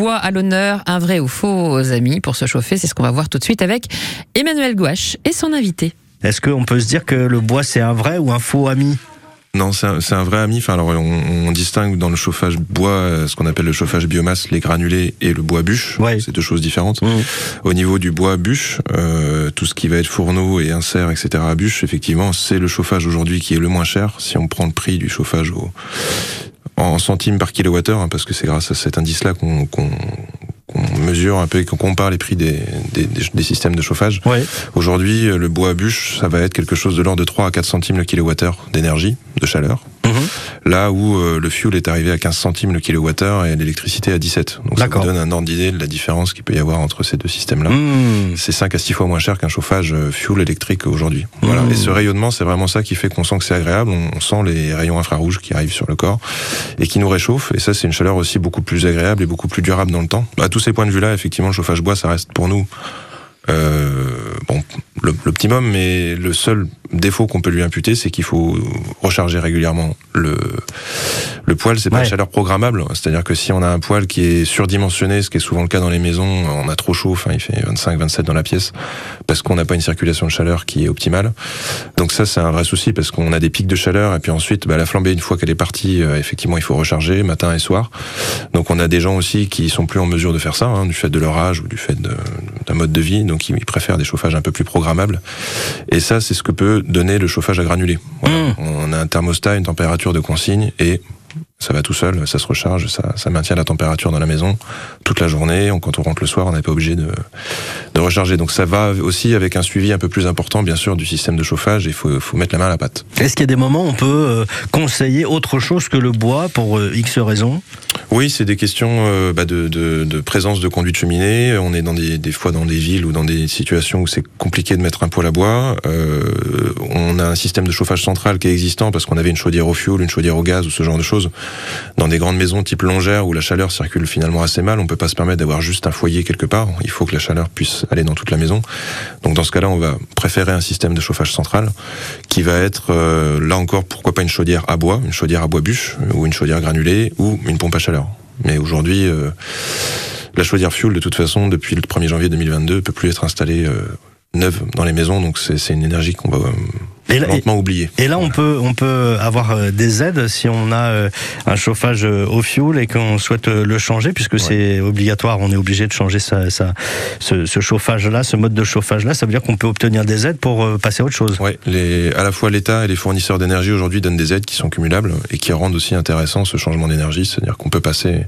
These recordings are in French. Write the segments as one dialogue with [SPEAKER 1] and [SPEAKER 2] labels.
[SPEAKER 1] bois à l'honneur, un vrai ou faux amis pour se chauffer. C'est ce qu'on va voir tout de suite avec Emmanuel Gouache et son invité.
[SPEAKER 2] Est-ce qu'on peut se dire que le bois c'est un vrai ou un faux ami?
[SPEAKER 3] Non, c'est un, un, vrai ami. Enfin, alors on, on, distingue dans le chauffage bois euh, ce qu'on appelle le chauffage biomasse, les granulés et le bois bûche.
[SPEAKER 2] Ouais.
[SPEAKER 3] C'est deux choses différentes.
[SPEAKER 2] Mmh.
[SPEAKER 3] Au niveau du bois bûche, euh, tout ce qui va être fourneau et insert, etc. à bûche, effectivement, c'est le chauffage aujourd'hui qui est le moins cher. Si on prend le prix du chauffage au, en centimes par kilowattheure, hein, parce que c'est grâce à cet indice-là qu'on qu on mesure un peu et qu'on compare les prix des, des, des, systèmes de chauffage.
[SPEAKER 2] Ouais.
[SPEAKER 3] Aujourd'hui, le bois à bûche, ça va être quelque chose de l'ordre de 3 à 4 centimes le kilowattheure d'énergie, de chaleur.
[SPEAKER 2] Mmh.
[SPEAKER 3] Là où euh, le fuel est arrivé à 15 centimes le kilowattheure et l'électricité à 17. Donc ça vous donne un ordre d'idée de la différence qu'il peut y avoir entre ces deux systèmes-là.
[SPEAKER 2] Mmh.
[SPEAKER 3] C'est 5 à 6 fois moins cher qu'un chauffage euh, fuel électrique aujourd'hui. Voilà.
[SPEAKER 2] Mmh.
[SPEAKER 3] Et ce rayonnement, c'est vraiment ça qui fait qu'on sent que c'est agréable. On sent les rayons infrarouges qui arrivent sur le corps et qui nous réchauffent. Et ça, c'est une chaleur aussi beaucoup plus agréable et beaucoup plus durable dans le temps. À tous ces points de vue-là, effectivement, le chauffage bois, ça reste pour nous euh, bon, l'optimum, mais le seul défaut qu'on peut lui imputer, c'est qu'il faut recharger régulièrement le, le poêle. C'est pas
[SPEAKER 2] Ouais.
[SPEAKER 3] une chaleur programmable, c'est-à-dire que si on a un poêle qui est surdimensionné, ce qui est souvent le cas dans les maisons, on a trop chaud, enfin il fait 25-27 dans la pièce, parce qu'on n'a pas une circulation de chaleur qui est optimale. Donc ça, c'est un vrai souci, parce qu'on a des pics de chaleur, et puis ensuite, bah, la flambée, une fois qu'elle est partie, euh, effectivement, il faut recharger matin et soir. Donc on a des gens aussi qui sont plus en mesure de faire ça, hein, du fait de leur âge ou du fait de- d'un mode de vie, donc ils préfèrent des chauffages un peu plus programmables. Et ça, c'est ce que peut donner le chauffage à granulés. Voilà.
[SPEAKER 2] Mmh.
[SPEAKER 3] On a un thermostat, une température de consigne, et ça va tout seul, ça se recharge, ça, ça maintient la température dans la maison toute la journée. On- Quand on rentre le soir, on n'est pas obligé de, de recharger. Donc ça va aussi avec un suivi un peu plus important, bien sûr, du système de chauffage. Il faut, faut mettre la main à la pâte.
[SPEAKER 2] Est-ce qu'il y a des moments où on peut euh, conseiller autre chose que le bois pour euh, X raisons?
[SPEAKER 3] Oui, c'est des questions euh, bah, de, de, de présence de conduite cheminée. On est dans des, des fois dans des villes ou dans des situations où c'est compliqué de mettre un poêle à bois. Euh, un système de chauffage central qui est existant parce qu'on avait une chaudière au fioul, une chaudière au gaz ou ce genre de choses. Dans des grandes maisons type longère où la chaleur circule finalement assez mal, on peut pas se permettre d'avoir juste un foyer quelque part. Il faut que la chaleur puisse aller dans toute la maison. Donc dans ce cas-là, on va préférer un système de chauffage central qui va être euh, là encore pourquoi pas une chaudière à bois, une chaudière à bois bûche ou une chaudière granulée ou une pompe à chaleur. Mais aujourd'hui, euh, la chaudière fuel, de toute façon, depuis le 1er janvier 2022, peut plus être installée euh, neuve dans les maisons, donc c'est une énergie qu'on va
[SPEAKER 2] Et là, et-
[SPEAKER 3] lentement oublier.
[SPEAKER 2] Et là, on peut, on peut avoir euh, des aides si on a euh, un chauffage euh, au fioul et qu'on souhaite le changer, puisque c'est obligatoire, on est obligé de changer sa, sa- ce, ce chauffage-là, ce mode de chauffage-là. Ça veut dire qu'on peut obtenir des aides pour passer à autre chose.
[SPEAKER 3] Les, à la fois l'État et les fournisseurs d'énergie aujourd'hui donnent des aides qui sont cumulables et qui rendent aussi intéressant ce changement d'énergie. C'est-à-dire qu'on peut passer,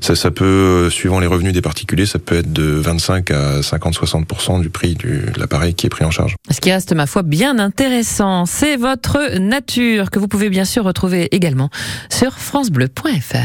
[SPEAKER 3] ça, ça peut, suivant les revenus des particuliers, ça peut être de 25 à 50-60% du prix du, de l'appareil qui est pris en charge.
[SPEAKER 1] Ce qui reste, ma foi, bien intéressant, c'est votre nature que vous pouvez bien sûr retrouver également sur francebleu.fr.